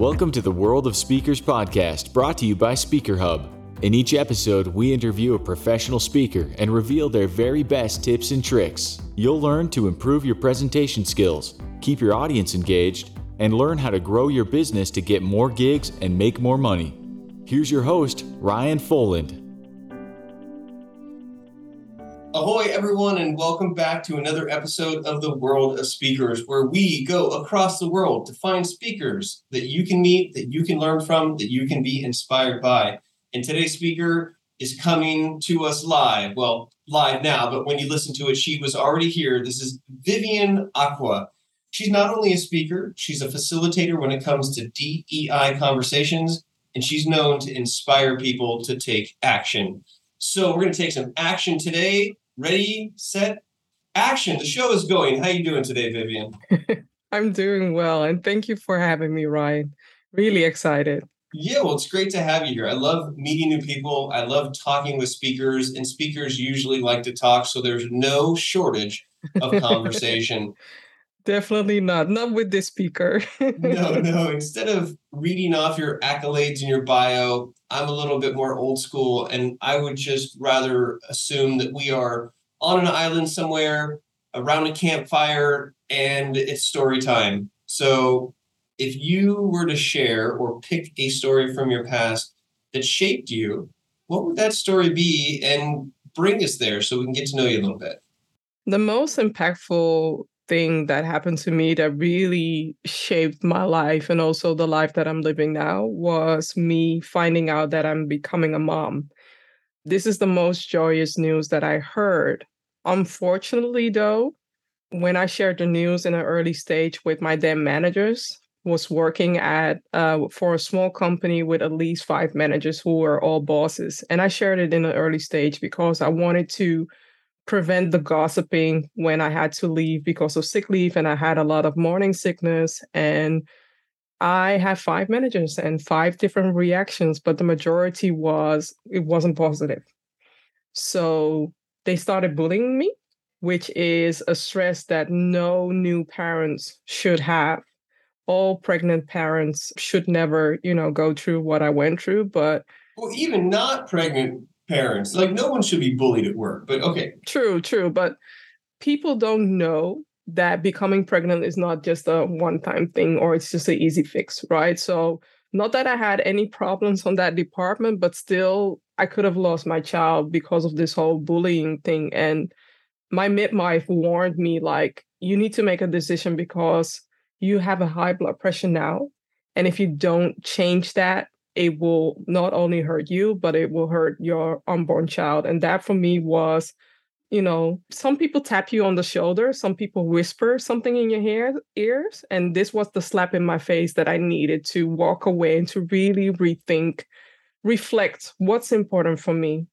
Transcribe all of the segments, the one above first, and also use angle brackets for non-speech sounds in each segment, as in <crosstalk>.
Welcome to the World of Speakers podcast, brought to you by Speaker Hub. In each episode, we interview a professional speaker and reveal their very best tips and tricks. You'll learn to improve your presentation skills, keep your audience engaged, and learn how to grow your business to get more gigs and make more money. Here's your host, Ryan Foland. Ahoy, everyone, and welcome back to another episode of the World of Speakers, where we go across the world to find speakers that you can meet, that you can learn from, that you can be inspired by. And today's speaker is coming to us live. Well, live now, but when you listen to it, she was already here. This is Vivian Acquah. She's not only a speaker, she's a facilitator when it comes to DEI conversations, and she's known to inspire people to take action. So we're going to take some action today Ready, set, action. The show is going. How you doing today, Vivian? <laughs> I'm doing well, and thank you for having me, Ryan. Really excited. Yeah, well, it's great to have you here. I love meeting new people. I love talking with speakers, and speakers usually like to talk, so there's no shortage of <laughs> conversation. Definitely not. Not with this speaker. <laughs> no, no. Instead of reading off your accolades and your bio, I'm a little bit more old school, and I would just rather assume that we are on an island somewhere around a campfire and it's story time. So, if you were to share or pick a story from your past that shaped you, what would that story be and bring us there so we can get to know you a little bit? The most impactful thing that happened to me that really shaped my life and also the life that I'm living now was me finding out that I'm becoming a mom. This is the most joyous news that I heard. Unfortunately, though, when I shared the news in an early stage with my then managers, was working at uh, for a small company with at least five managers who were all bosses, and I shared it in an early stage because I wanted to prevent the gossiping when I had to leave because of sick leave and I had a lot of morning sickness and I had five managers and five different reactions, but the majority was it wasn't positive. So they started bullying me, which is a stress that no new parents should have. All pregnant parents should never, you know, go through what I went through, but well, even not pregnant parents. Like no one should be bullied at work, but okay. True, true. But people don't know that becoming pregnant is not just a one time thing or it's just an easy fix, right? So, not that I had any problems on that department, but still, I could have lost my child because of this whole bullying thing. And my midwife warned me, like, you need to make a decision because you have a high blood pressure now. And if you don't change that, it will not only hurt you, but it will hurt your unborn child. And that for me was, you know, some people tap you on the shoulder, some people whisper something in your hair, ears. And this was the slap in my face that I needed to walk away and to really rethink, reflect what's important for me.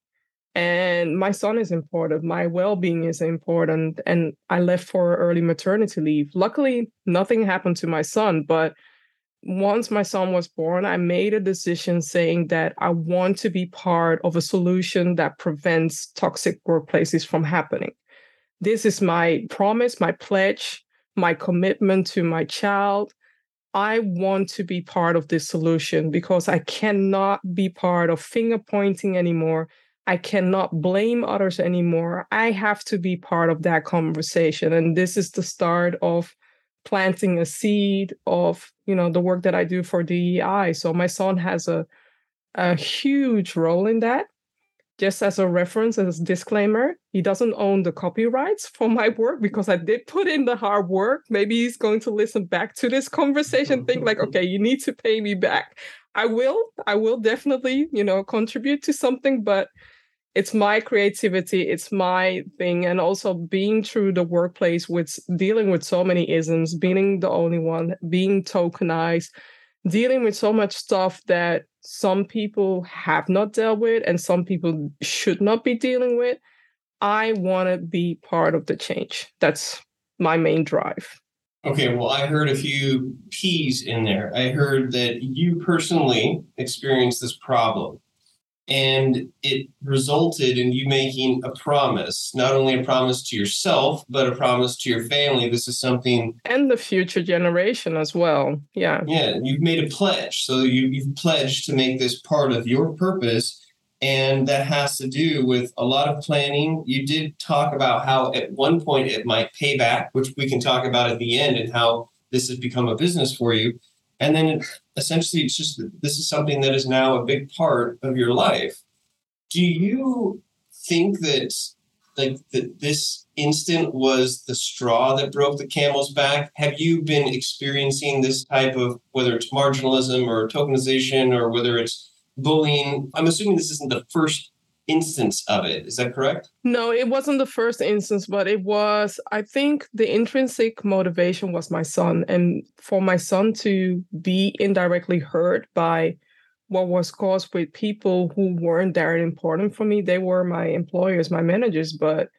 And my son is important. My well being is important. And I left for early maternity leave. Luckily, nothing happened to my son, but once my son was born, I made a decision saying that I want to be part of a solution that prevents toxic workplaces from happening. This is my promise, my pledge, my commitment to my child. I want to be part of this solution because I cannot be part of finger pointing anymore. I cannot blame others anymore. I have to be part of that conversation. And this is the start of planting a seed of you know the work that I do for DEI. So my son has a a huge role in that. Just as a reference, as a disclaimer, he doesn't own the copyrights <laughs> for my work because I did put in the hard work. Maybe he's going to listen back to this conversation, think like, <laughs> okay, you need to pay me back. I will, I will definitely, you know, contribute to something, but it's my creativity it's my thing and also being through the workplace with dealing with so many isms being the only one being tokenized dealing with so much stuff that some people have not dealt with and some people should not be dealing with i want to be part of the change. That's my main drive. Okay well i heard a few p's in there. I heard that you personally experienced this problem and it resulted in you making a promise, not only a promise to yourself, but a promise to your family. This is something. And the future generation as well. Yeah. Yeah. You've made a pledge. So you, you've pledged to make this part of your purpose. And that has to do with a lot of planning. You did talk about how at one point it might pay back, which we can talk about at the end, and how this has become a business for you. And then essentially, it's just this is something that is now a big part of your life. Do you think that like that this instant was the straw that broke the camel's back? Have you been experiencing this type of whether it's marginalism or tokenization or whether it's bullying? I'm assuming this isn't the first instance of it. Is that correct? No, it wasn't the first instance, but it was, I think the intrinsic motivation was my son. And for my son to be indirectly hurt by what was caused with people who weren't that important for me, they were my employers, my managers, but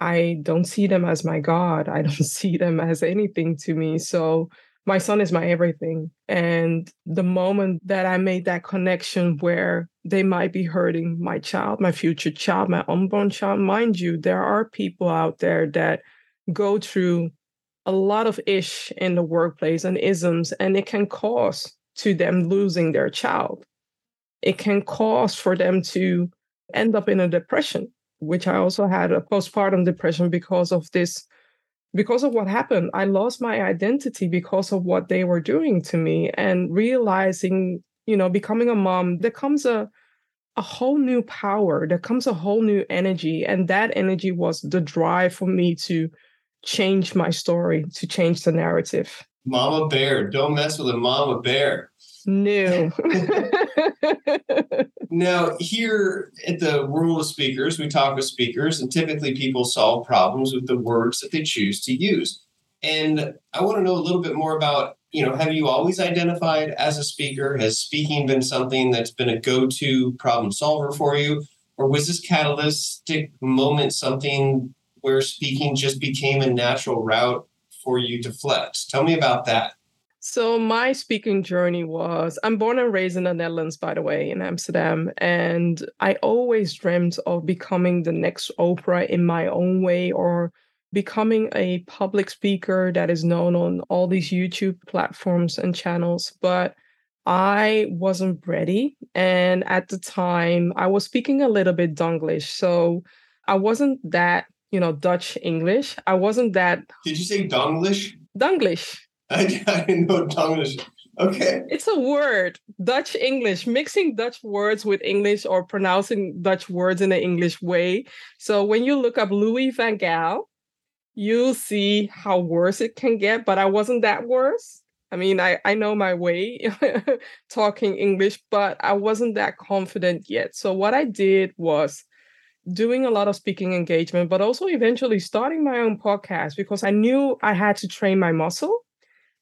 I don't see them as my God. I don't <laughs> see them as anything to me. So my son is my everything. And the moment that I made that connection where they might be hurting my child, my future child, my unborn child, mind you, there are people out there that go through a lot of ish in the workplace and isms, and it can cause to them losing their child. It can cause for them to end up in a depression, which I also had a postpartum depression because of this because of what happened, I lost my identity because of what they were doing to me and realizing, you know, becoming a mom, there comes a a whole new power, there comes a whole new energy. And that energy was the drive for me to change my story, to change the narrative. Mama bear, don't mess with a mama bear. No. <laughs> now, here at the World of Speakers, we talk with speakers, and typically people solve problems with the words that they choose to use. And I want to know a little bit more about, you know, have you always identified as a speaker? Has speaking been something that's been a go to problem solver for you? Or was this catalytic moment something where speaking just became a natural route for you to flex? Tell me about that. So my speaking journey was I'm born and raised in the Netherlands, by the way, in Amsterdam. And I always dreamt of becoming the next Oprah in my own way or becoming a public speaker that is known on all these YouTube platforms and channels. But I wasn't ready. And at the time, I was speaking a little bit Dunglish. So I wasn't that, you know, Dutch English. I wasn't that. Did you say Dunglish? Dunglish. I, <laughs> I didn't know English. Okay. It's a word, Dutch English, mixing Dutch words with English or pronouncing Dutch words in an English way. So when you look up Louis van Gaal, you'll see how worse it can get, but I wasn't that worse. I mean, I, I know my way <laughs> talking English, but I wasn't that confident yet. So what I did was doing a lot of speaking engagement, but also eventually starting my own podcast because I knew I had to train my muscle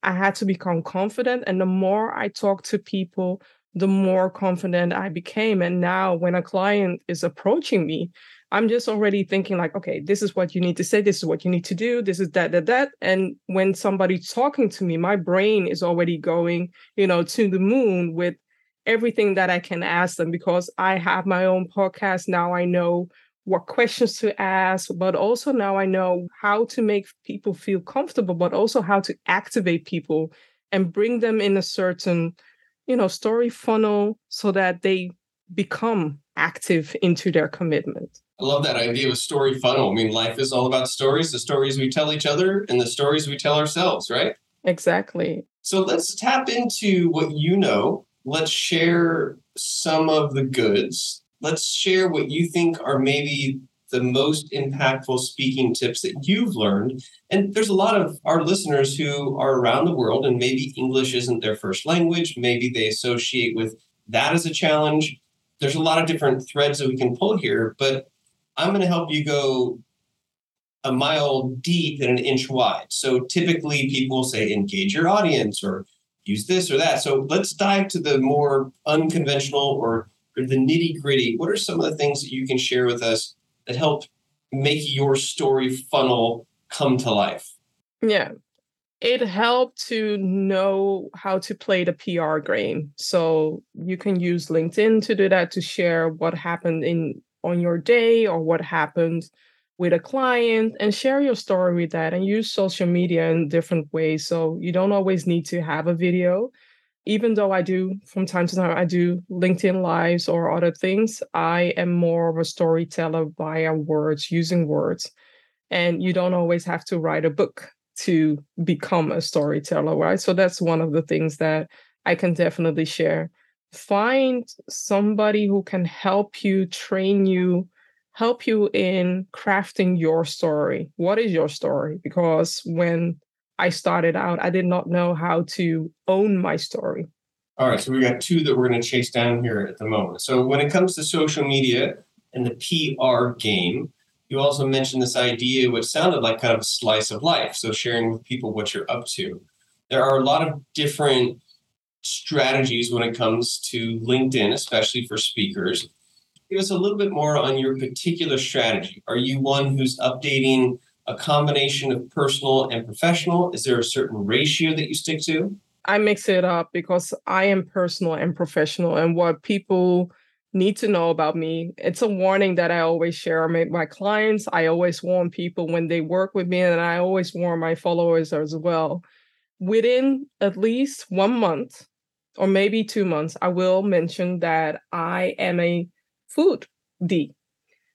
I had to become confident. And the more I talked to people, the more confident I became. And now when a client is approaching me, I'm just already thinking like, okay, this is what you need to say. This is what you need to do. This is that, that, that. And when somebody's talking to me, my brain is already going, you know, to the moon with everything that I can ask them because I have my own podcast. Now I know what questions to ask, but also now I know how to make people feel comfortable, but also how to activate people and bring them in a certain, you know, story funnel so that they become active into their commitment. I love that idea of story funnel. I mean, life is all about stories, the stories we tell each other and the stories we tell ourselves, right? Exactly. So let's tap into what you know. Let's share some of the goods let's share what you think are maybe the most impactful speaking tips that you've learned. And there's a lot of our listeners who are around the world, and maybe English isn't their first language. Maybe they associate with that as a challenge. There's a lot of different threads that we can pull here, but I'm going to help you go a mile deep and an inch wide. So typically people say engage your audience or use this or that. So let's dive to the more unconventional or the nitty gritty, what are some of the things that you can share with us that help make your story funnel come to life? Yeah. it helped to know how to play the PR game. So you can use LinkedIn to do that to share what happened in on your day or what happened with a client and share your story with that and use social media in different ways. So you don't always need to have a video. Even though I do from time to time, I do LinkedIn lives or other things, I am more of a storyteller via words, using words. And you don't always have to write a book to become a storyteller, right? So that's one of the things that I can definitely share. Find somebody who can help you, train you, help you in crafting your story. What is your story? Because when I started out, I did not know how to own my story. All right, so we've got two that we're going to chase down here at the moment. So when it comes to social media and the PR game, you also mentioned this idea, which sounded like kind of a slice of life. So sharing with people what you're up to. There are a lot of different strategies when it comes to LinkedIn, especially for speakers give us a little bit more on your particular strategy. Are you one who's updating a combination of personal and professional? Is there a certain ratio that you stick to? I mix it up because I am personal and professional, and what people need to know about me. It's a warning that I always share with my clients. I always warn people when they work with me, and I always warn my followers as well. Within at least one month or maybe two months, I will mention that I am a food D.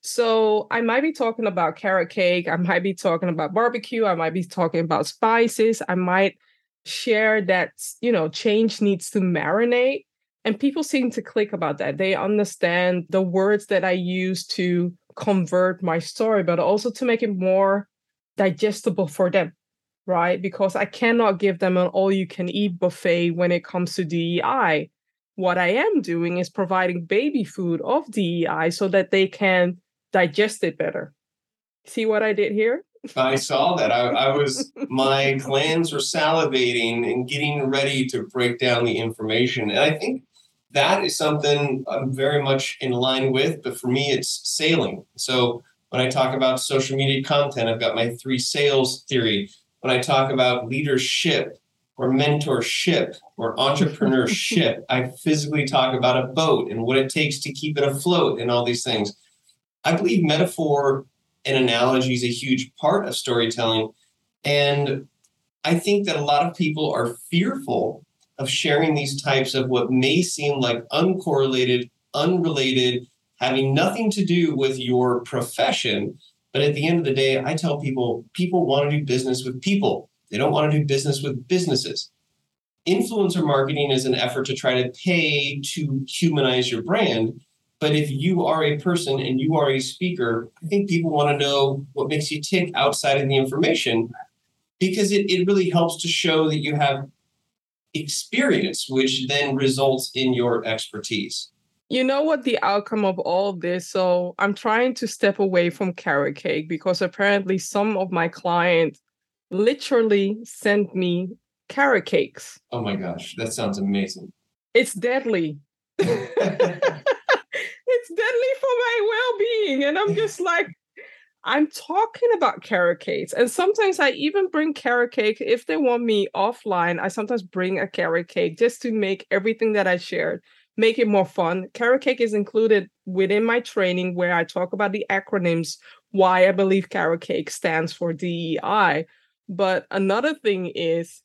So I might be talking about carrot cake. I might be talking about barbecue. I might be talking about spices. I might share that, you know, change needs to marinate. And people seem to click about that. They understand the words that I use to convert my story, but also to make it more digestible for them, right? Because I cannot give them an all you can eat buffet when it comes to DEI what I am doing is providing baby food of DEI so that they can digest it better. See what I did here? I saw that. I, I was, <laughs> my glands were salivating and getting ready to break down the information. And I think that is something I'm very much in line with, but for me, it's sailing. So when I talk about social media content, I've got my three sales theory. When I talk about leadership, or mentorship or entrepreneurship. <laughs> I physically talk about a boat and what it takes to keep it afloat and all these things. I believe metaphor and analogy is a huge part of storytelling. And I think that a lot of people are fearful of sharing these types of what may seem like uncorrelated, unrelated, having nothing to do with your profession. But at the end of the day, I tell people people want to do business with people. They don't want to do business with businesses. Influencer marketing is an effort to try to pay to humanize your brand. But if you are a person and you are a speaker, I think people want to know what makes you tick outside of the information because it, it really helps to show that you have experience, which then results in your expertise. You know what the outcome of all of this? So I'm trying to step away from carrot cake because apparently some of my clients literally sent me carrot cakes. Oh my gosh, that sounds amazing. It's deadly. <laughs> <laughs> it's deadly for my well-being and I'm just <laughs> like I'm talking about carrot cakes. And sometimes I even bring carrot cake if they want me offline. I sometimes bring a carrot cake just to make everything that I shared make it more fun. Carrot cake is included within my training where I talk about the acronyms why I believe carrot cake stands for DEI. But another thing is,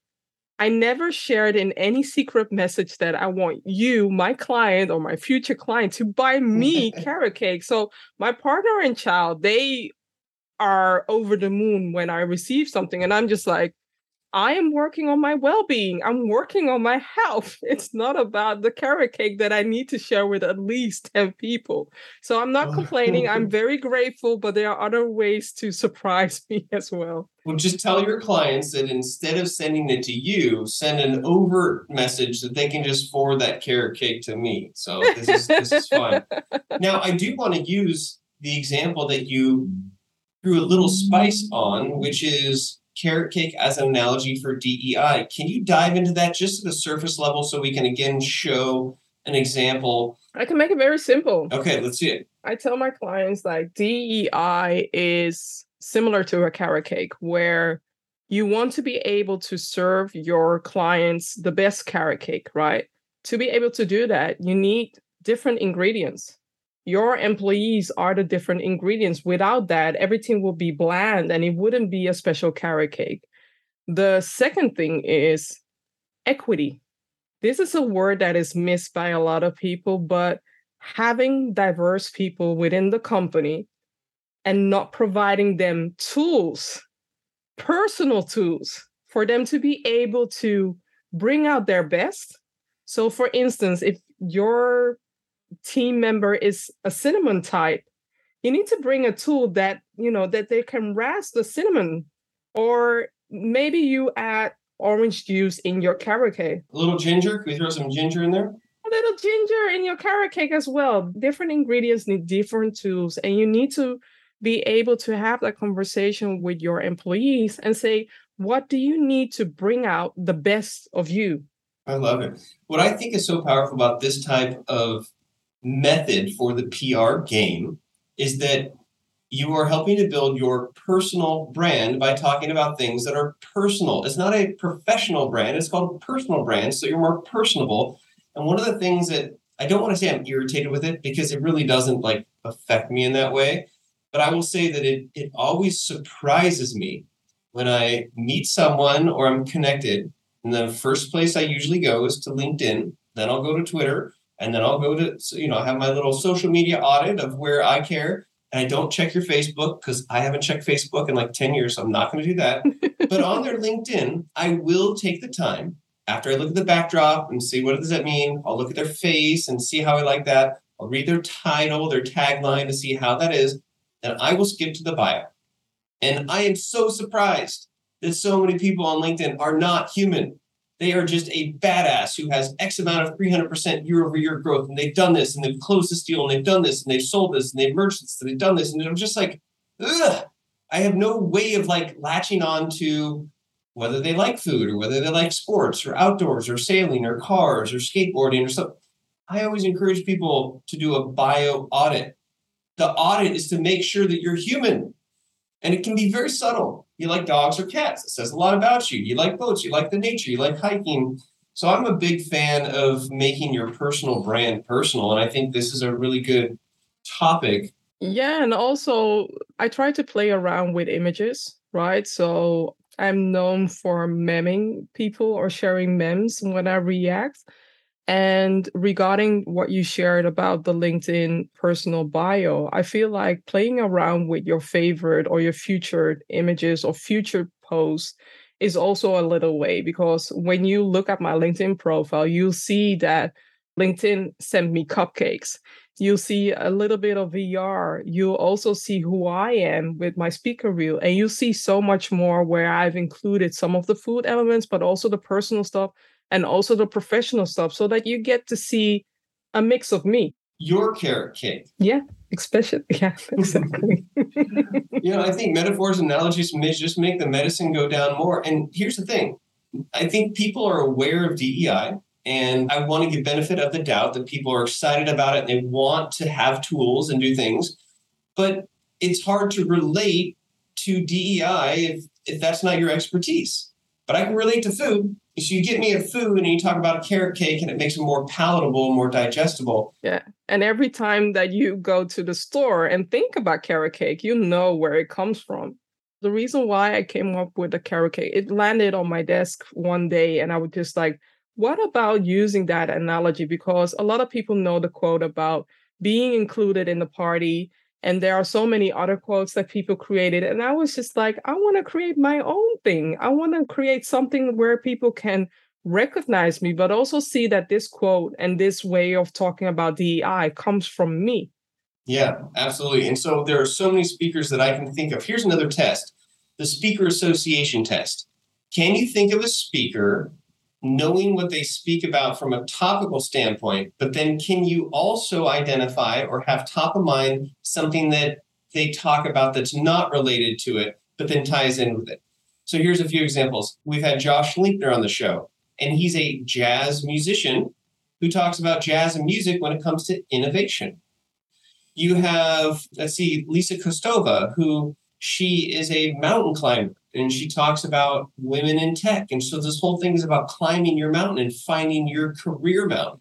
I never shared in any secret message that I want you, my client or my future client, to buy me <laughs> carrot cake. So my partner and child, they are over the moon when I receive something. And I'm just like, I am working on my well being. I'm working on my health. <laughs> It's not about the carrot cake that I need to share with at least 10 people. So I'm not complaining. I'm <laughs> very grateful, but there are other ways to surprise <laughs> me as well. Well, just tell your clients that instead of sending it to you, send an overt message that they can just forward that carrot cake to me. So this is this is fun. Now I do want to use the example that you threw a little spice on, which is carrot cake as an analogy for DEI. Can you dive into that just at the surface level so we can again show an example? I can make it very simple. Okay, let's see it. I tell my clients like DEI is similar to a carrot cake where you want to be able to serve your clients the best carrot cake, right? To be able to do that, you need different ingredients. Your employees are the different ingredients. Without that, everything will be bland and it wouldn't be a special carrot cake. The second thing is equity. This is a word that is missed by a lot of people, but having diverse people within the company and not providing them tools, personal tools, for them to be able to bring out their best. So, for instance, if your team member is a cinnamon type, you need to bring a tool that, you know, that they can rasp the cinnamon. Or maybe you add orange juice in your carrot cake. A little ginger. Can we throw some ginger in there? A little ginger in your carrot cake as well. Different ingredients need different tools, and you need to be able to have that conversation with your employees and say, what do you need to bring out the best of you? I love it. What I think is so powerful about this type of method for the PR game is that you are helping to build your personal brand by talking about things that are personal. It's not a professional brand, it's called personal brand. So you're more personable. And one of the things that I don't want to say I'm irritated with it because it really doesn't like affect me in that way. But I will say that it, it always surprises me when I meet someone or I'm connected. And the first place I usually go is to LinkedIn. Then I'll go to Twitter. And then I'll go to, you know, I have my little social media audit of where I care. And I don't check your Facebook because I haven't checked Facebook in like 10 years. So I'm not going to do that. <laughs> but on their LinkedIn, I will take the time after I look at the backdrop and see what does that mean. I'll look at their face and see how I like that. I'll read their title, their tagline to see how that is and I will skip to the bio. And I am so surprised that so many people on LinkedIn are not human. They are just a badass who has X amount of 300% year over year growth. And they've done this and they've closed this deal and they've done this and they've sold this and they've merged this and they've done this. And I'm just like, ugh, I have no way of like latching on to whether they like food or whether they like sports or outdoors or sailing or cars or skateboarding or something. I always encourage people to do a bio audit the audit is to make sure that you're human. And it can be very subtle. You like dogs or cats. It says a lot about you. You like boats. You like the nature. You like hiking. So I'm a big fan of making your personal brand personal. And I think this is a really good topic. Yeah. And also, I try to play around with images, right? So I'm known for memming people or sharing memes when I react. And regarding what you shared about the LinkedIn personal bio, I feel like playing around with your favorite or your featured images or future posts is also a little way because when you look at my LinkedIn profile, you'll see that LinkedIn sent me cupcakes. You'll see a little bit of VR. You'll also see who I am with my speaker reel. And you'll see so much more where I've included some of the food elements, but also the personal stuff and also the professional stuff so that you get to see a mix of me. Your carrot cake. Yeah, especially. <laughs> Yeah, <laughs> exactly. you know, I think metaphors and analogies may just make the medicine go down more. And here's the thing I think people are aware of DEI. And I want to give benefit of the doubt that people are excited about it and they want to have tools and do things. But it's hard to relate to DEI if, if that's not your expertise. But I can relate to food so you get me a food and you talk about a carrot cake and it makes it more palatable, more digestible. Yeah. And every time that you go to the store and think about carrot cake, you know where it comes from. The reason why I came up with the carrot cake, it landed on my desk one day and I was just like, what about using that analogy? Because a lot of people know the quote about being included in the party and there are so many other quotes that people created. And I was just like, I want to create my own thing. I want to create something where people can recognize me, but also see that this quote and this way of talking about DEI comes from me. Yeah, absolutely. And so there are so many speakers that I can think of. Here's another test the speaker association test. Can you think of a speaker knowing what they speak about from a topical standpoint, but then can you also identify or have top of mind something that they talk about that's not related to it, but then ties in with it? So here's a few examples. We've had Josh Linkner on the show, and he's a jazz musician who talks about jazz and music when it comes to innovation. You have, let's see, Lisa Kostova, who she is a mountain climber and she talks about women in tech. And so this whole thing is about climbing your mountain and finding your career mountain.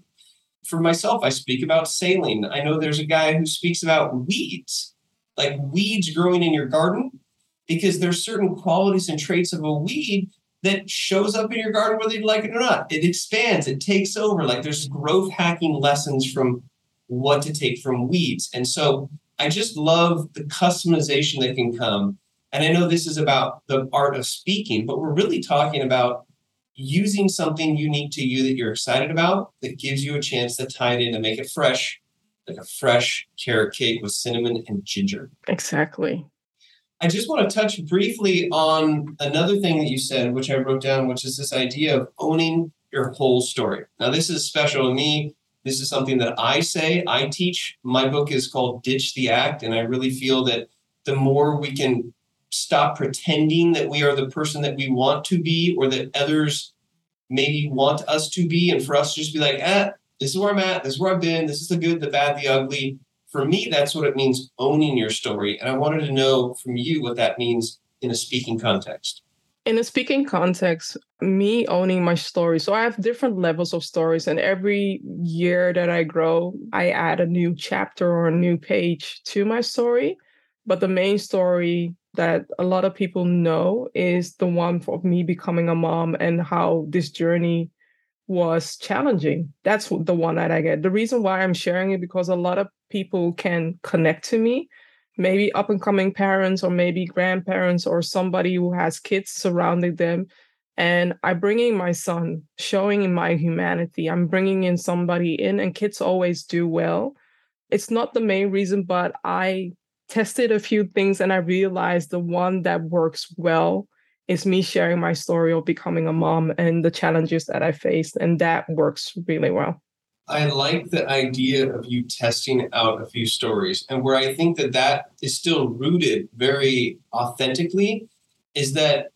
For myself, I speak about sailing. I know there's a guy who speaks about weeds, like weeds growing in your garden, because there's certain qualities and traits of a weed that shows up in your garden whether you like it or not. It expands, it takes over. Like there's growth hacking lessons from what to take from weeds. And so I just love the customization that can come. And I know this is about the art of speaking, but we're really talking about using something unique to you that you're excited about that gives you a chance to tie it in and make it fresh, like a fresh carrot cake with cinnamon and ginger. Exactly. I just want to touch briefly on another thing that you said, which I wrote down, which is this idea of owning your whole story. Now, this is special to me. This is something that I say, I teach. My book is called Ditch the Act. And I really feel that the more we can stop pretending that we are the person that we want to be or that others maybe want us to be, and for us to just be like, eh, this is where I'm at, this is where I've been, this is the good, the bad, the ugly for me, that's what it means owning your story. And I wanted to know from you what that means in a speaking context. In a speaking context, me owning my story. So I have different levels of stories, and every year that I grow, I add a new chapter or a new page to my story. But the main story that a lot of people know is the one of me becoming a mom and how this journey was challenging. That's the one that I get. The reason why I'm sharing it because a lot of people can connect to me, maybe up and coming parents or maybe grandparents or somebody who has kids surrounding them. And I bring in my son, showing in my humanity. I'm bringing in somebody in, and kids always do well. It's not the main reason, but I tested a few things and I realized the one that works well is me sharing my story of becoming a mom and the challenges that I faced. And that works really well. I like the idea of you testing out a few stories. And where I think that that is still rooted very authentically is that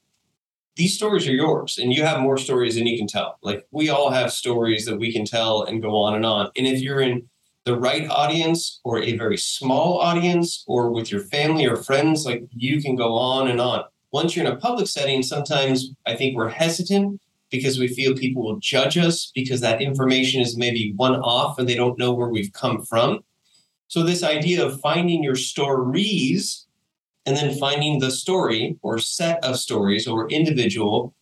these stories are yours and you have more stories than you can tell. Like we all have stories that we can tell and go on and on. And if you're in the right audience or a very small audience or with your family or friends, like you can go on and on. Once you're in a public setting, sometimes I think we're hesitant because we feel people will judge us because that information is maybe one off and they don't know where we've come from. So, this idea of finding your stories and then finding the story or set of stories or individual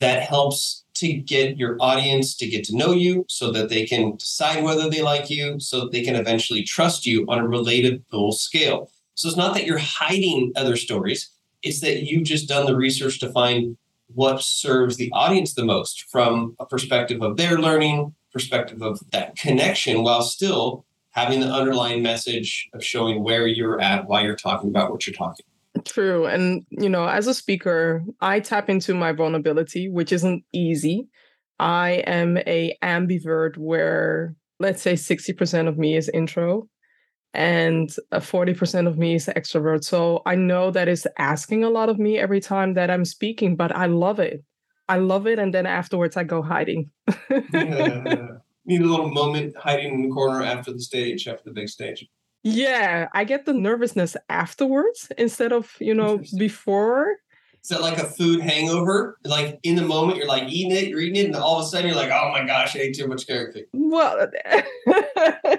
that helps to get your audience to get to know you so that they can decide whether they like you, so that they can eventually trust you on a relatable scale. So, it's not that you're hiding other stories, it's that you've just done the research to find what serves the audience the most from a perspective of their learning, perspective of that connection, while still having the underlying message of showing where you're at while you're talking about what you're talking. True. And, you know, as a speaker, I tap into my vulnerability, which isn't easy. I am a ambivert where let's say 60% of me is intro and 40% of me is extrovert. So I know that it's asking a lot of me every time that I'm speaking, but I love it. I love it. And then afterwards, I go hiding. yeah. <laughs> Need a little moment hiding in the corner after the stage, after the big stage. Yeah, I get the nervousness afterwards instead of, you know, before. Is that like a food hangover? Like in the moment, you're like eating it, you're eating it, and all of a sudden you're like, oh my gosh, I ate too much carrot cake. Well, <laughs>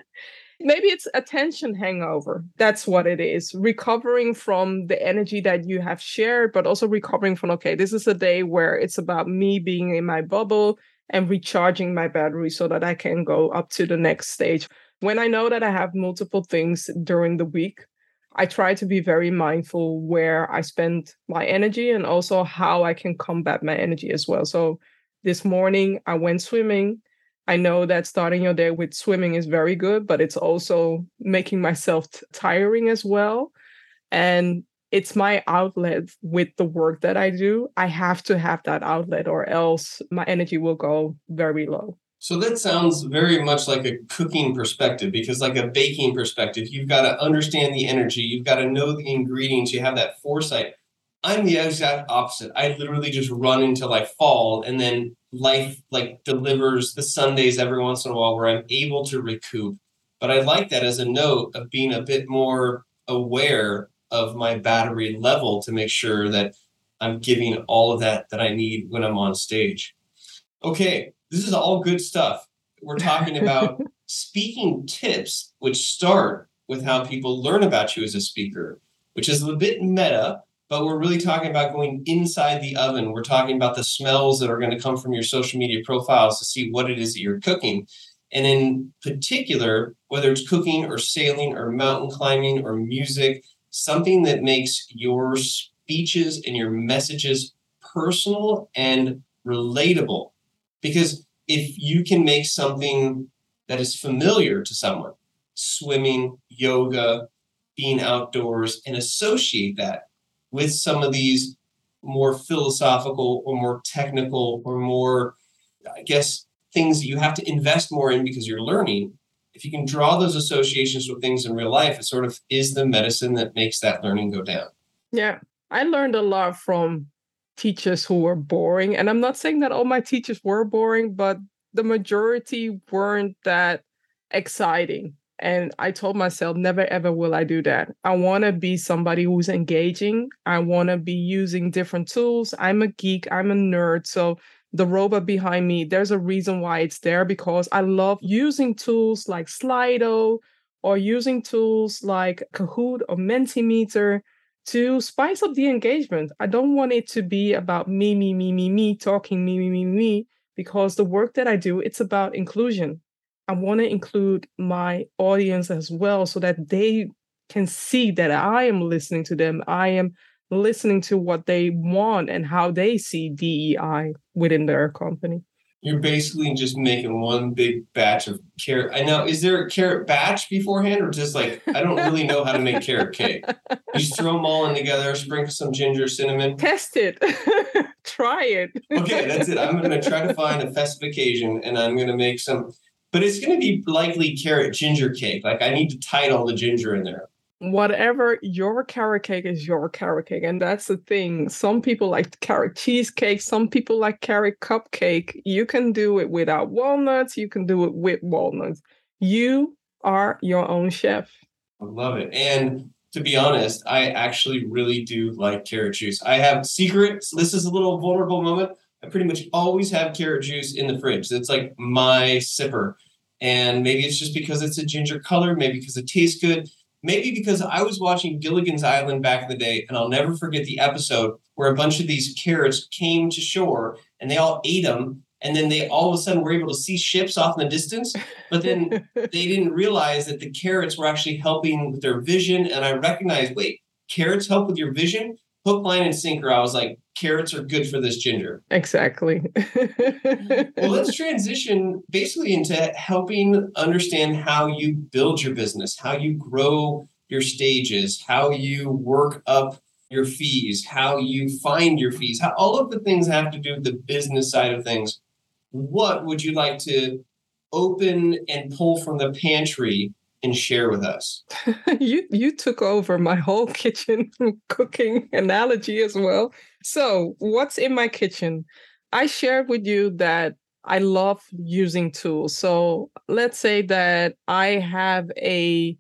maybe it's attention hangover that's what it is recovering from the energy that you have shared but also recovering from okay this is a day where it's about me being in my bubble and recharging my battery so that i can go up to the next stage when i know that i have multiple things during the week i try to be very mindful where i spend my energy and also how i can combat my energy as well so this morning i went swimming I know that starting your day with swimming is very good, but it's also making myself t- tiring as well. And it's my outlet with the work that I do. I have to have that outlet, or else my energy will go very low. So that sounds very much like a cooking perspective because, like a baking perspective, you've got to understand the energy, you've got to know the ingredients, you have that foresight. I'm the exact opposite. I literally just run until I fall, and then life like delivers the Sundays every once in a while where I'm able to recoup. But I like that as a note of being a bit more aware of my battery level to make sure that I'm giving all of that that I need when I'm on stage. Okay, this is all good stuff. We're talking about <laughs> speaking tips, which start with how people learn about you as a speaker, which is a bit meta, but we're really talking about going inside the oven. We're talking about the smells that are going to come from your social media profiles to see what it is that you're cooking. And in particular, whether it's cooking or sailing or mountain climbing or music, something that makes your speeches and your messages personal and relatable. Because if you can make something that is familiar to someone, swimming, yoga, being outdoors, and associate that with some of these more philosophical or more technical or more, I guess, things that you have to invest more in because you're learning, if you can draw those associations with things in real life, it sort of is the medicine that makes that learning go down. Yeah. I learned a lot from teachers who were boring. And I'm not saying that all my teachers were boring, but the majority weren't that exciting. And I told myself, never ever will I do that. I want to be somebody who's engaging. I want to be using different tools. I'm a geek, I'm a nerd. So the robot behind me, there's a reason why it's there because I love using tools like Slido or using tools like Kahoot or Mentimeter to spice up the engagement. I don't want it to be about me, me, me, me, me, talking me, me, me, me, because the work that I do, it's about inclusion. I want to include my audience as well so that they can see that I am listening to them. I am listening to what they want and how they see DEI within their company. You're basically just making one big batch of carrot. I know. Is there a carrot batch beforehand, or just like I don't really know how to make carrot cake? You just throw them all in together, sprinkle some ginger, cinnamon. Test it. <laughs> try it. okay, that's it. I'm going to try to find a festive occasion, and I'm going to make some. But it's going to be likely carrot ginger cake. Like I need to tight all the ginger in there whatever your carrot cake is your carrot cake and that's the thing. Some people like carrot cheesecake some people like carrot cupcake. You can do it without walnuts you can do it with walnuts. You are your own chef. I love it. And to be honest i actually really do like carrot juice. I have secrets. This is a little vulnerable moment. I pretty much always have carrot juice in the fridge. It's like my sipper. And maybe it's just because it's a ginger color maybe because it tastes good Maybe because I was watching Gilligan's Island back in the day, and I'll never forget the episode where a bunch of these carrots came to shore and they all ate them. And then they all of a sudden were able to see ships off in the distance. But then <laughs> they didn't realize that the carrots were actually helping with their vision. And I recognized, wait, carrots help with your vision? Hook, line, and sinker. I was like, carrots are good for this ginger. Exactly. well, <laughs> let's transition basically into helping understand how you build your business, how you grow your stages, how you work up your fees, how you find your fees, how all of the things have to do with the business side of things. What would you like to open and pull from the pantry and share with us. <laughs> you you took over my whole <laughs> kitchen cooking analogy as well. So, what's in my kitchen? I shared with you that I love using tools. So, let's say that I have a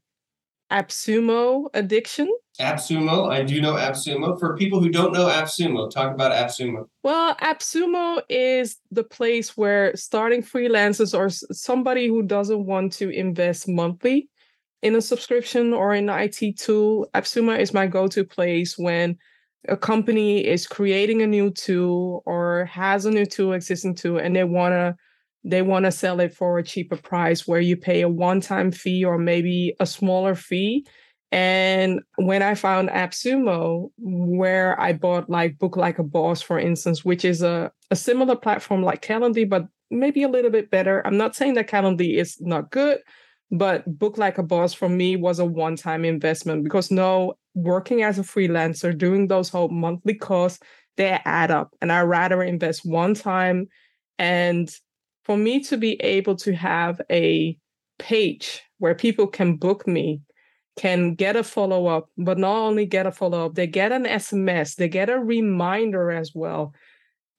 AppSumo addiction. AppSumo, I do know AppSumo. For people who don't know AppSumo, talk about AppSumo. Well, AppSumo is the place where starting freelancers or somebody who doesn't want to invest monthly in a subscription or an IT tool, AppSumo is my go-to place when a company is creating a new tool or has a new tool existing tool and they want to they want to sell it for a cheaper price where you pay a one-time fee or maybe a smaller fee. And when i found appsumo where i bought like book like a boss for instance which is a, a similar platform like calendly but maybe a little bit better. I'm not saying that calendly is not good but book like a boss for me was a one-time investment because no working as a freelancer doing those whole monthly costs they add up. And i rather invest one time. And for me to be able to have a page where people can book me can get a follow-up but not only get a follow-up they get an sms they get a reminder as well.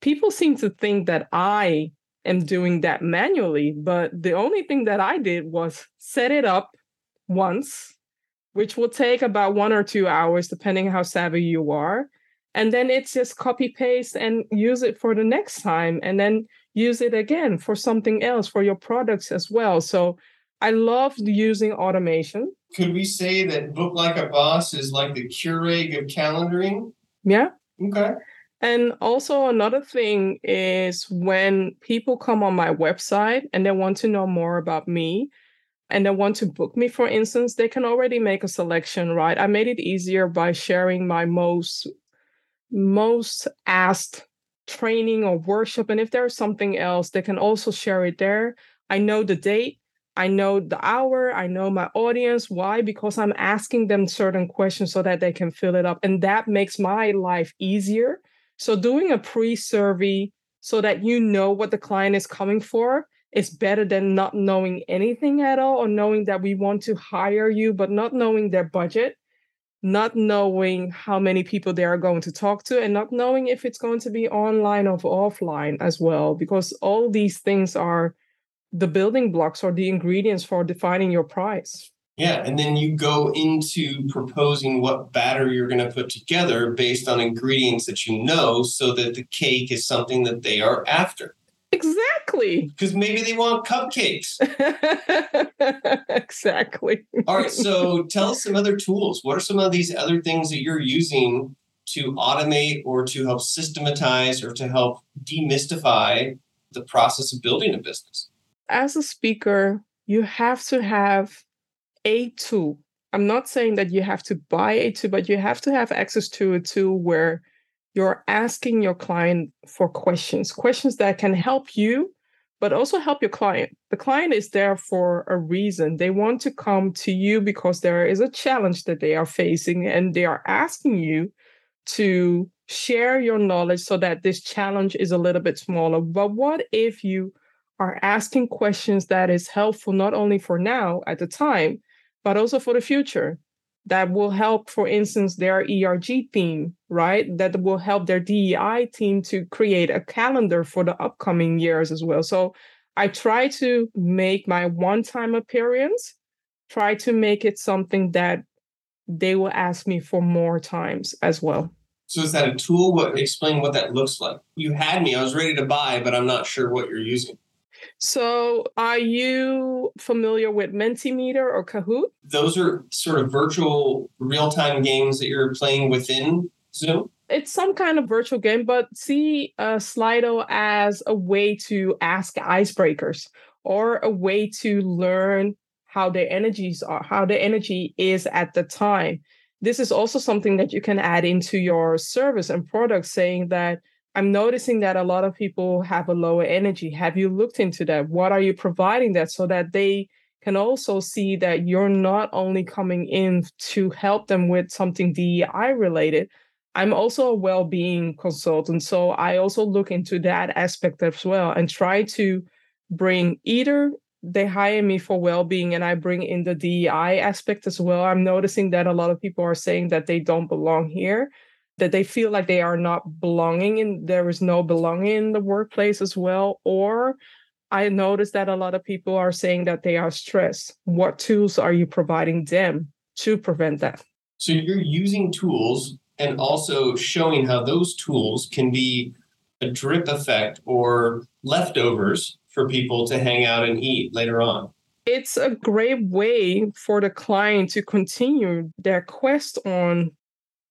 People seem to think that i am doing that manually. But the only thing that I did was set it up once, which will take about one or two hours, depending how savvy you are. And then it's just copy paste and use it for the next time and then use it again for something else for your products as well. So I love using automation. Could we say that Book Like a Boss is like the Keurig of calendaring? Yeah. Okay. And also, another thing is when people come on my website and they want to know more about me and they want to book me, for instance, they can already make a selection, right? I made it easier by sharing my most most asked training or worship. And if there's something else, they can also share it there. I know the date, I know the hour, I know my audience. Why? Because I'm asking them certain questions so that they can fill it up. And that makes my life easier so doing a pre-survey so that you know what the client is coming for is better than not knowing anything at all or knowing that we want to hire you but not knowing their budget not knowing how many people they are going to talk to and not knowing if it's going to be online or offline as well because all these things are the building blocks or the ingredients for defining your price yeah, and then you go into proposing what batter you're going to put together based on ingredients that you know so that the cake is something that they are after. Exactly. Because maybe they want cupcakes. <laughs> exactly. All right, so tell us some other tools. What are some of these other things that you're using to automate or to help systematize or to help demystify the process of building a business? As a speaker, you have to have a tool. I'm not saying that you have to buy a tool, but you have to have access to a tool where you're asking your client for questions, questions that can help you, but also help your client. The client is there for a reason. They want to come to you because there is a challenge that they are facing and they are asking you to share your knowledge so that this challenge is a little bit smaller. But what if you are asking questions that is helpful not only for now at the time, but also for the future that will help, for instance, their ERG team, right? That will help their DEI team to create a calendar for the upcoming years as well. So I try to make my one time appearance, try to make it something that they will ask me for more times as well. So is that a tool? What explain what that looks like? You had me, I was ready to buy, but I'm not sure what you're using. So, are you familiar with Mentimeter or Kahoot? Those are sort of virtual real time games that you're playing within Zoom? It's some kind of virtual game, but see uh, Slido as a way to ask icebreakers or a way to learn how their energies are, how the energy is at the time. This is also something that you can add into your service and product, saying that I'm noticing that a lot of people have a lower energy. Have you looked into that? What are you providing that so that they can also see that you're not only coming in to help them with something DEI related. I'm also a well-being consultant, so I also look into that aspect as well and try to bring either they hire me for well-being and I bring in the DEI aspect as well. I'm noticing that a lot of people are saying that they don't belong here that they feel like they are not belonging and there is no belonging in the workplace as well or i noticed that a lot of people are saying that they are stressed. What tools are you providing them to prevent that? So you're using tools and also showing how those tools can be a drip effect or leftovers for people to hang out and eat later on. It's a great way for the client to continue their quest on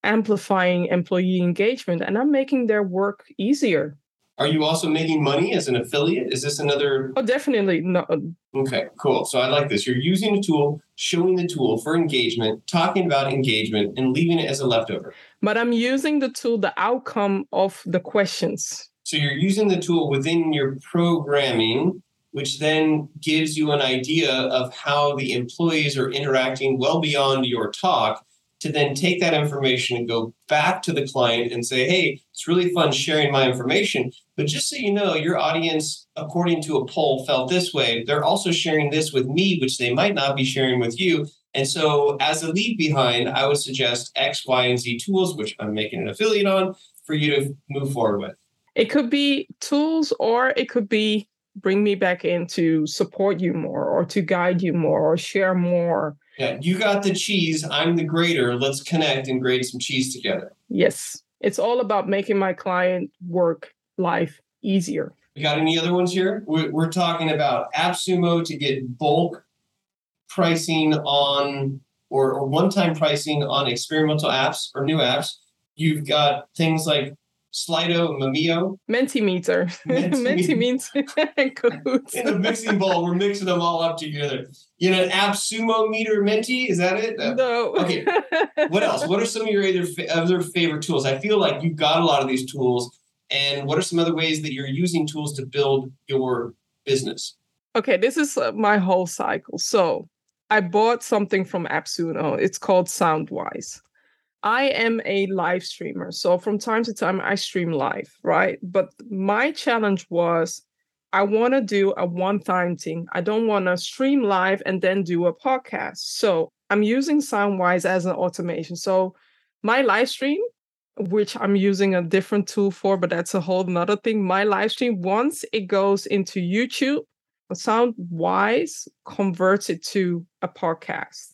amplifying employee engagement and I'm making their work easier. Are you also making money as an affiliate? Is this another? Oh, definitely. No. Uh, okay, cool. So I like this. You're using a tool, showing the tool for engagement, talking about engagement, and leaving it as a leftover. But I'm using the tool, the outcome of the questions. So you're using the tool within your programming, which then gives you an idea of how the employees are interacting well beyond your talk to then take that information and go back to the client and say, hey, it's really fun sharing my information. But just so you know, your audience, according to a poll, felt this way. They're also sharing this with me, which they might not be sharing with you. And so, as a leave behind, I would suggest X, Y, and Z tools, which I'm making an affiliate on, for you to move forward with. It could be tools, or it could be bring me back in to support you more, or to guide you more, or share more yeah, you got the cheese. I'm the grader. Let's connect and grade some cheese together. Yes. It's all about making my client work life easier. We got any other ones here? We're, we're talking about AppSumo to get bulk pricing on or, or one-time pricing on experimental apps or new apps. You've got things like Slido, Mimeo. <laughs> Mentimeter. Mentimeter and <laughs> Cahoots. In the mixing bowl, we're mixing them all up together. You know, AppSumo meter Menti, is that it? No. Okay. <laughs> What else? What are some of your other, other favorite tools? I feel like you've got a lot of these tools. And what are some other ways that you're using tools to build your business? Okay, this is uh, my whole cycle. So I bought something from AppSumo. It's called Soundwise. I am a live streamer. So from time to time, I stream live, right? But my challenge was I want to do a one time thing. I don't want to stream live and then do a podcast. So I'm using Soundwise as an automation. So my live stream, which I'm using a different tool for, but that's a whole nother thing. My live stream, once it goes into YouTube, Soundwise converts it to a podcast.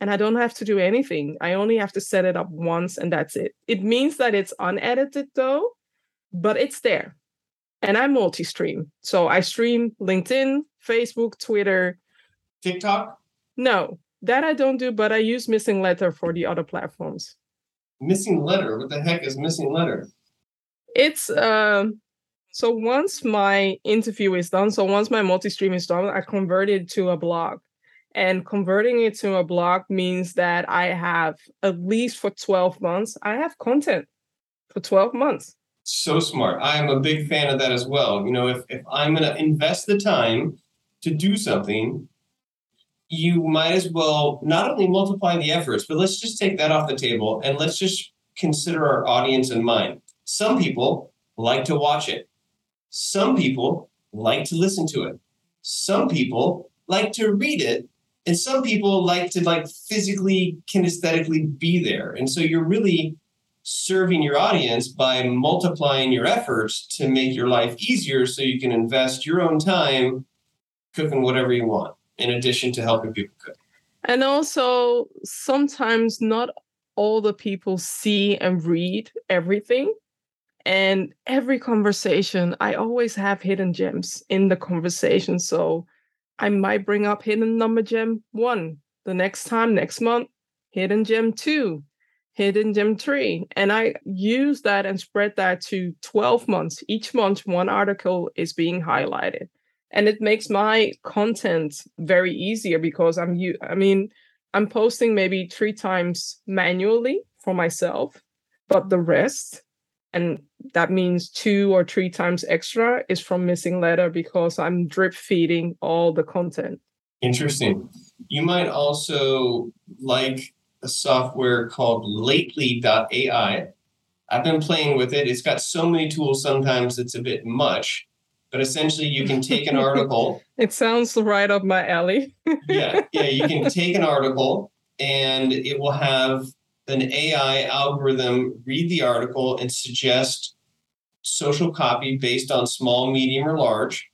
And I don't have to do anything. I only have to set it up once and that's it. It means that it's unedited though, but it's there. And I multi stream. So I stream LinkedIn, Facebook, Twitter, TikTok? No, that I don't do, but I use MissingLettr for the other platforms. MissingLettr? What the heck is MissingLettr? It's um so once my interview is done, so once my multi-stream is done, I convert it to a blog. And converting it to a blog means that I have at least for 12 months, I have content for 12 months. So smart. I am a big fan of that as well. You know, if, if I'm going to invest the time to do something, you might as well not only multiply the efforts, but let's just take that off the table and let's just consider our audience in mind. Some people like to watch it. Some people like to listen to it. Some people like to read it. And some people like to like physically kinesthetically be there. And so you're really serving your audience by multiplying your efforts to make your life easier so you can invest your own time cooking whatever you want in addition to helping people cook. And also sometimes not all the people see and read everything. And every conversation, I always have hidden gems in the conversation. So I might bring up hidden number gem one. The next time, next month, hidden gem two, hidden gem three. And I use that and spread that to 12 months. Each month, one article is being highlighted. And it makes my content very easier because I'm you I mean, I'm posting maybe three times manually for myself, but the rest and that means two or three times extra is from MissingLettr because i'm drip feeding all the content. Interesting. You might also like a software called lately.ai i've been playing with it. It's got so many tools sometimes it's a bit much but essentially you can take an article <laughs> it sounds right up my alley. Yeah yeah you can take an article and it will have an AI algorithm read the article and suggest social copy based on small, medium, or large,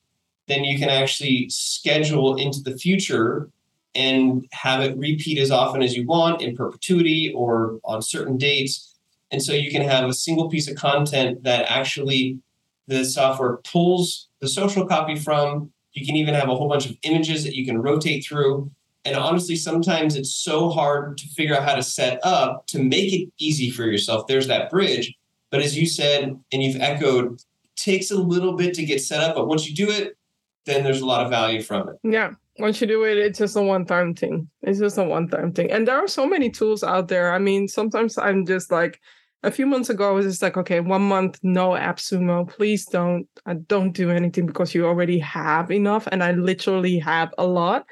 then you can actually schedule into the future and have it repeat as often as you want in perpetuity or on certain dates. And so you can have a single piece of content that actually the software pulls the social copy from. You can even have a whole bunch of images that you can rotate through. And honestly, sometimes it's so hard to figure out how to set up to make it easy for yourself. There's that bridge. But as you said, and you've echoed, takes a little bit to get set up. But once you do it, then there's a lot of value from it. Yeah. Once you do it, it's just a one time thing. It's just a one time thing. And there are so many tools out there. I mean, sometimes I'm just like, a few months ago, I was just like, okay, one month, no AppSumo. Please don't, uh, don't do anything because you already have enough. And I literally have a lot.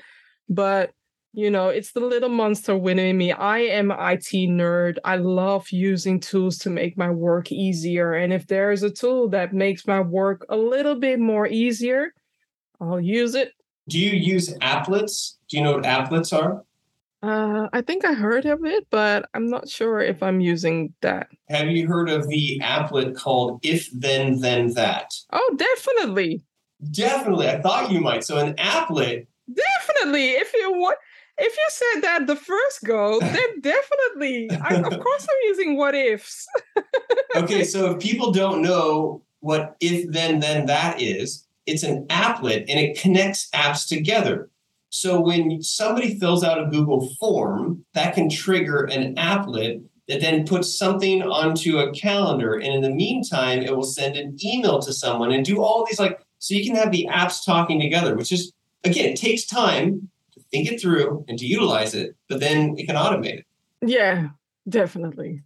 But you know, it's the little monster within me. I am IT nerd. I love using tools to make my work easier. And if there is a tool that makes my work a little bit more easier, I'll use it. Do you use applets? Do you know what applets are? Uh, I think I heard of it, but I'm not sure if I'm using that. Have you heard of the applet called If Then Then That? Oh, definitely. Definitely. I thought you might. So an applet. Definitely. If you want if you said that the first go, then <laughs> definitely. I, of course, I'm using what ifs. okay, so if <laughs> people don't know what if then then that is, it's an applet and it connects apps together. So when somebody fills out a Google form, that can trigger an applet that then puts something onto a calendar. And in the meantime, it will send an email to someone and do all these like, so you can have the apps talking together, which is, again, it takes time think it through and to utilize it, but then it can automate it. Yeah, definitely.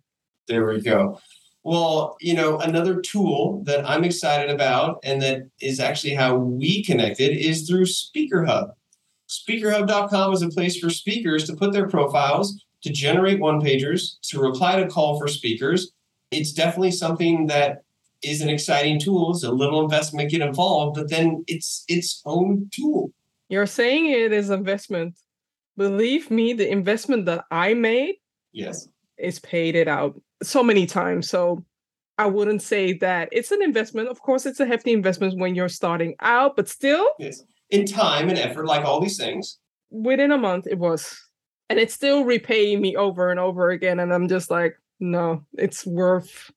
There we go. Well, you know, another tool that I'm excited about and that is actually how we connected is through Speaker Hub. SpeakerHub.com is a place for speakers to put their profiles, to generate one pagers, to reply to call for speakers. It's definitely something that is an exciting tool. It's a little investment get involved, but then it's its own tool. You're saying it is investment. Believe me, the investment that I made yes is paid it out so many times. So I wouldn't say that it's an investment. Of course, it's a hefty investment when you're starting out, but still. Yes. In time and effort, like all these things. Within a month, it was. And it's still repaying me over and over again. And I'm just like, no, it's worth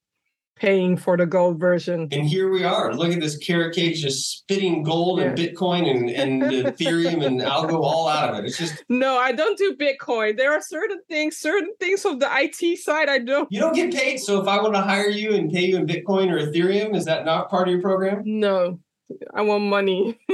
paying for the gold version. And here we are. Look at this carrot cake just spitting gold yeah. and Bitcoin and, and <laughs> Ethereum and algo all out of it. It's just no, I don't do Bitcoin. There are certain things, certain things of the IT side I don't. You don't get paid. So if I want to hire you and pay you in Bitcoin or Ethereum, is that not part of your program? No. I want money. <laughs>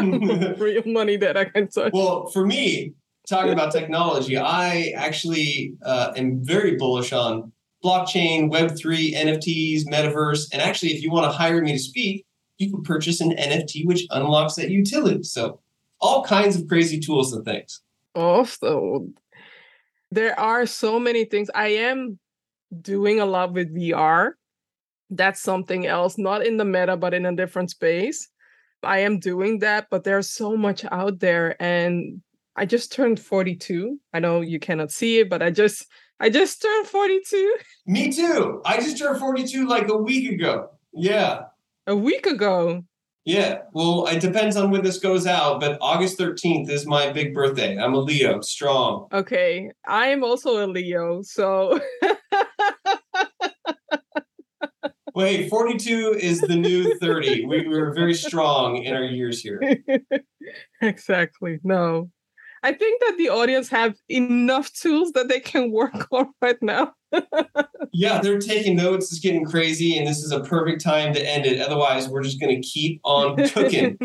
Real money that I can touch. Well, for me, talking about technology, I actually uh, am very bullish on blockchain, Web3, NFTs, metaverse. And actually, if you want to hire me to speak, you can purchase an NFT which unlocks that utility. So, all kinds of crazy tools and things. Also, there are so many things. I am doing a lot with VR. That's something else, not in the meta, but in a different space. I am doing that, but there's so much out there. And I just turned 42. I know you cannot see it, but I just I just turned 42. Me too. I just turned 42 like a week ago. Yeah. A week ago. Yeah. Well, it depends on when this goes out, but August 13th is my big birthday. I'm a Leo, strong. Okay. I am also a Leo, so <laughs> Wait, 42 is the new 30. We were very strong in our years here. <laughs> exactly. No. I think that the audience have enough tools that they can work <laughs> on right now. yeah, they're taking notes. It's getting crazy, and this is a perfect time to end it. Otherwise, we're just going to keep on <laughs> cooking.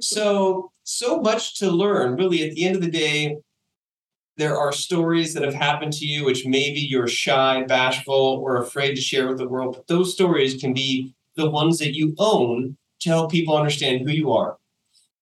so, so much to learn. Really, at the end of the day, there are stories that have happened to you which maybe you're shy, bashful, or afraid to share with the world. But those stories can be the ones that you own to help people understand who you are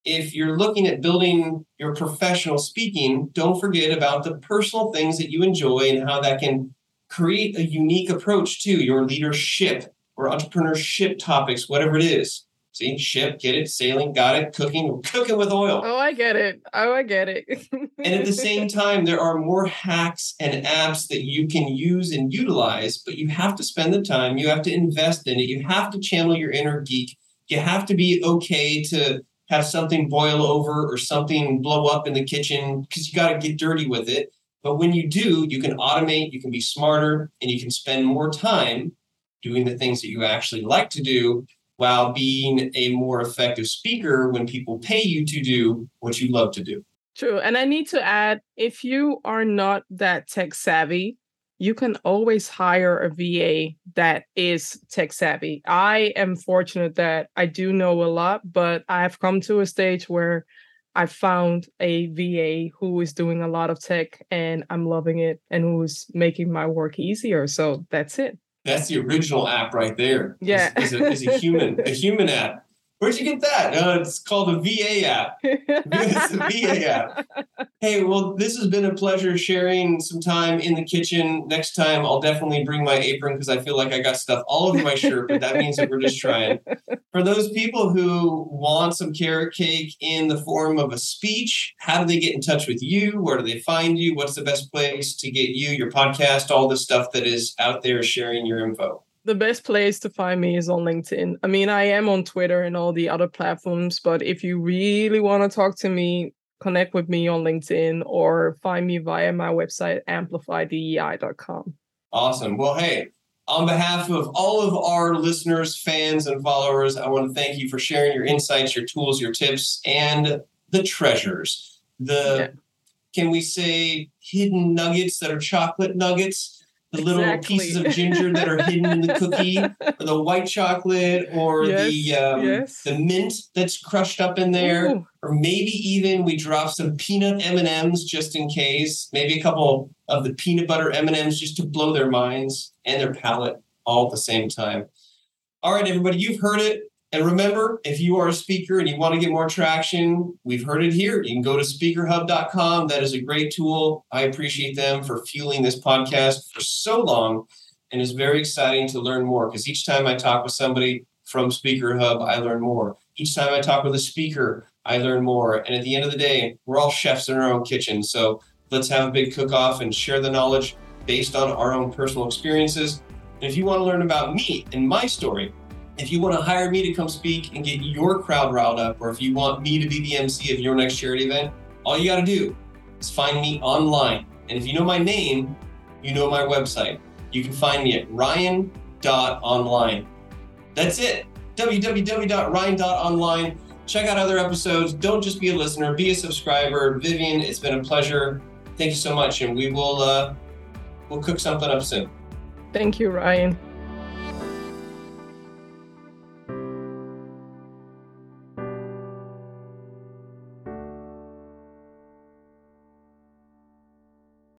if you're looking at building your professional speaking, don't forget about the personal things that you enjoy and how that can create a unique approach to your leadership or entrepreneurship topics, whatever it is. See, ship, get it, sailing, got it, cooking, cooking with oil. Oh, I get it. Oh, I get it. <laughs> and at the same time, there are more hacks and apps that you can use and utilize, but you have to spend the time, you have to invest in it, you have to channel your inner geek. You have to be okay to have something boil over or something blow up in the kitchen because you got to get dirty with it. But when you do, you can automate, you can be smarter, and you can spend more time doing the things that you actually like to do while being a more effective speaker when people pay you to do what you love to do. True. And I need to add if you are not that tech savvy, you can always hire a VA that is tech savvy. I am fortunate that I do know a lot, but I've come to a stage where I found a VA who is doing a lot of tech and I'm loving it and who's making my work easier. So that's it. That's the original app right there. Yeah. Is, is, a, is a human, a <laughs> human app. Where'd you get that? Uh, it's called a VA app. <laughs> it's a VA app. Hey, well, this has been a pleasure sharing some time in the kitchen. Next time, I'll definitely bring my apron because I feel like I got stuff all over my shirt, but that means that we're just trying. <laughs> For those people who want some carrot cake in the form of a speech, how do they get in touch with you? Where do they find you? What's the best place to get you, your podcast, all the stuff that is out there sharing your info? The best place to find me is on LinkedIn. I mean, I am on Twitter and all the other platforms, but if you really want to talk to me, connect with me on LinkedIn or find me via my website, amplifydei.com. Awesome. Well, hey, on behalf of all of our listeners, fans, and followers, I want to thank you for sharing your insights, your tools, your tips, and the treasures. The yeah. can we say hidden nuggets that are chocolate nuggets? The little exactly. pieces of ginger that are hidden in the cookie, or <laughs> the white chocolate, or yes, the um, yes. the mint that's crushed up in there, Ooh. or maybe even we drop some peanut M and M's just in case. Maybe a couple of the peanut butter M and M's just to blow their minds and their palate all at the same time. All right, everybody, you've heard it. And remember, if you are a speaker and you want to get more traction, we've heard it here. You can go to speakerhub.com. That is a great tool. I appreciate them for fueling this podcast for so long. And it's very exciting to learn more because each time I talk with somebody from Speaker Hub, I learn more. Each time I talk with a speaker, I learn more. And at the end of the day, we're all chefs in our own kitchen. So let's have a big cook off and share the knowledge based on our own personal experiences. And if you want to learn about me and my story, if you want to hire me to come speak and get your crowd riled up, or if you want me to be the MC of your next charity event, all you got to do is find me online. And if you know my name, you know my website. You can find me at ryan.online. That's it. www.ryan.online. Check out other episodes. Don't just be a listener, be a subscriber. Vivian, it's been a pleasure. Thank you so much, and we will uh, we'll cook something up soon. Thank you, Ryan.